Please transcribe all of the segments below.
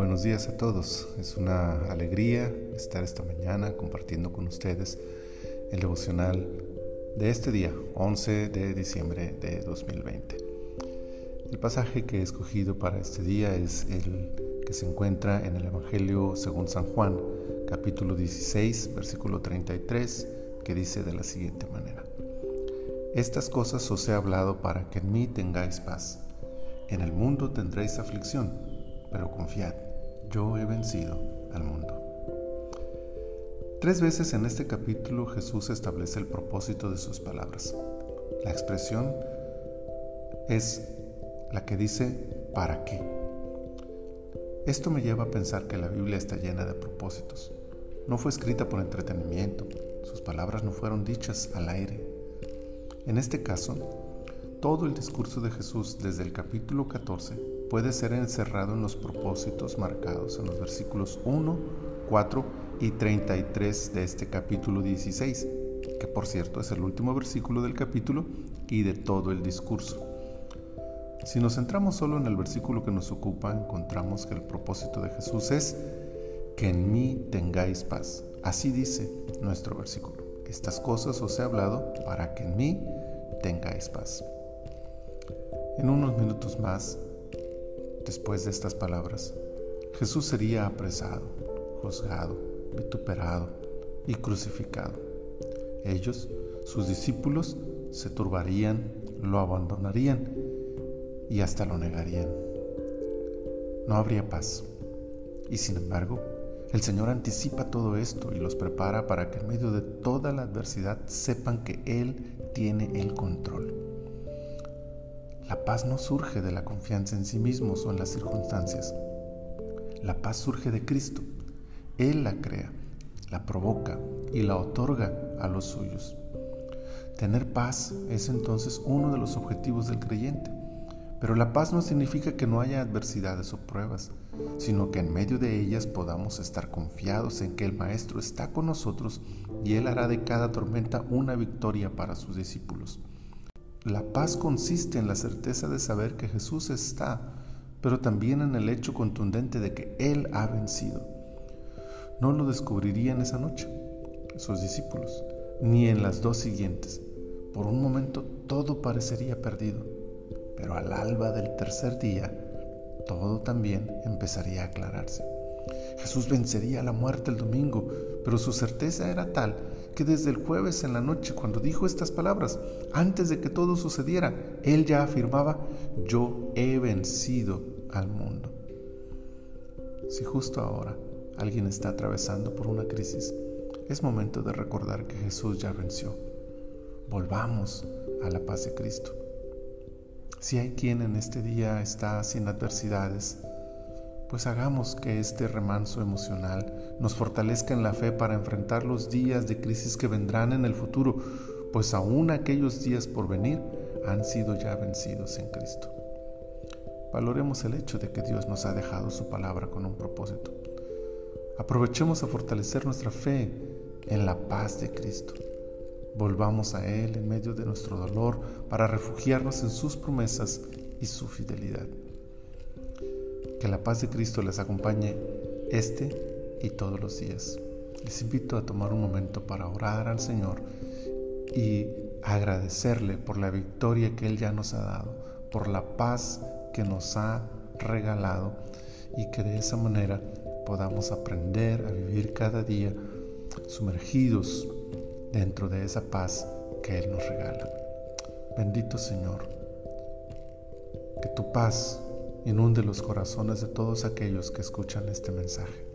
Buenos días a todos. Es una alegría estar esta mañana compartiendo con ustedes el devocional de este día, 11 de diciembre de 2020. El pasaje que he escogido para este día es el que se encuentra en el Evangelio según San Juan, capítulo 16, versículo 33, que dice de la siguiente manera. Estas cosas os he hablado para que en mí tengáis paz. En el mundo tendréis aflicción, pero confiad yo he vencido al mundo. Tres veces en este capítulo Jesús establece el propósito de sus palabras. La expresión es la que dice ¿para qué? Esto me lleva a pensar que la Biblia está llena de propósitos. No fue escrita por entretenimiento, sus palabras no fueron dichas al aire. En este caso, todo el discurso de Jesús desde el capítulo 14 puede ser encerrado en los propósitos marcados en los versículos 1, 4 y 33 de este capítulo 16, que por cierto es el último versículo del capítulo y de todo el discurso. Si nos centramos solo en el versículo que nos ocupa, encontramos que el propósito de Jesús es que en mí tengáis paz. Así dice nuestro versículo. Estas cosas os he hablado para que en mí tengáis paz. En unos minutos más Después de estas palabras, Jesús sería apresado, juzgado, vituperado y crucificado. Ellos, sus discípulos, se turbarían, lo abandonarían y hasta lo negarían. No habría paz. Y sin embargo, el Señor anticipa todo esto y los prepara para que en medio de toda la adversidad sepan que Él tiene el control. La paz no surge de la confianza en sí mismos o en las circunstancias. La paz surge de Cristo. Él la crea, la provoca y la otorga a los suyos. Tener paz es entonces uno de los objetivos del creyente. Pero la paz no significa que no haya adversidades o pruebas, sino que en medio de ellas podamos estar confiados en que el Maestro está con nosotros y Él hará de cada tormenta una victoria para sus discípulos. La paz consiste en la certeza de saber que Jesús está, pero también en el hecho contundente de que Él ha vencido. No lo descubrirían esa noche sus discípulos, ni en las dos siguientes. Por un momento todo parecería perdido, pero al alba del tercer día todo también empezaría a aclararse. Jesús vencería la muerte el domingo, pero su certeza era tal que desde el jueves en la noche, cuando dijo estas palabras, antes de que todo sucediera, él ya afirmaba, yo he vencido al mundo. Si justo ahora alguien está atravesando por una crisis, es momento de recordar que Jesús ya venció. Volvamos a la paz de Cristo. Si hay quien en este día está sin adversidades, pues hagamos que este remanso emocional nos fortalezca en la fe para enfrentar los días de crisis que vendrán en el futuro, pues aún aquellos días por venir han sido ya vencidos en Cristo. Valoremos el hecho de que Dios nos ha dejado su palabra con un propósito. Aprovechemos a fortalecer nuestra fe en la paz de Cristo. Volvamos a Él en medio de nuestro dolor para refugiarnos en sus promesas y su fidelidad. Que la paz de Cristo les acompañe este y todos los días. Les invito a tomar un momento para orar al Señor y agradecerle por la victoria que Él ya nos ha dado, por la paz que nos ha regalado y que de esa manera podamos aprender a vivir cada día sumergidos dentro de esa paz que Él nos regala. Bendito Señor, que tu paz inunde los corazones de todos aquellos que escuchan este mensaje.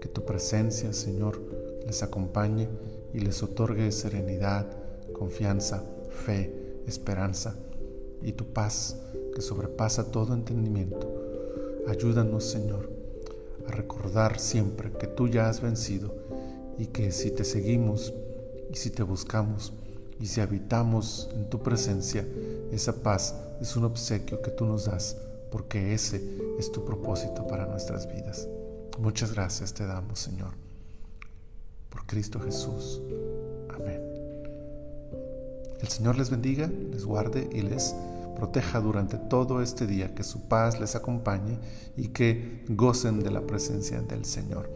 Que tu presencia, Señor, les acompañe y les otorgue serenidad, confianza, fe, esperanza y tu paz que sobrepasa todo entendimiento. Ayúdanos, Señor, a recordar siempre que tú ya has vencido y que si te seguimos y si te buscamos y si habitamos en tu presencia, esa paz es un obsequio que tú nos das porque ese es tu propósito para nuestras vidas. Muchas gracias te damos, Señor, por Cristo Jesús. Amén. El Señor les bendiga, les guarde y les proteja durante todo este día, que su paz les acompañe y que gocen de la presencia del Señor.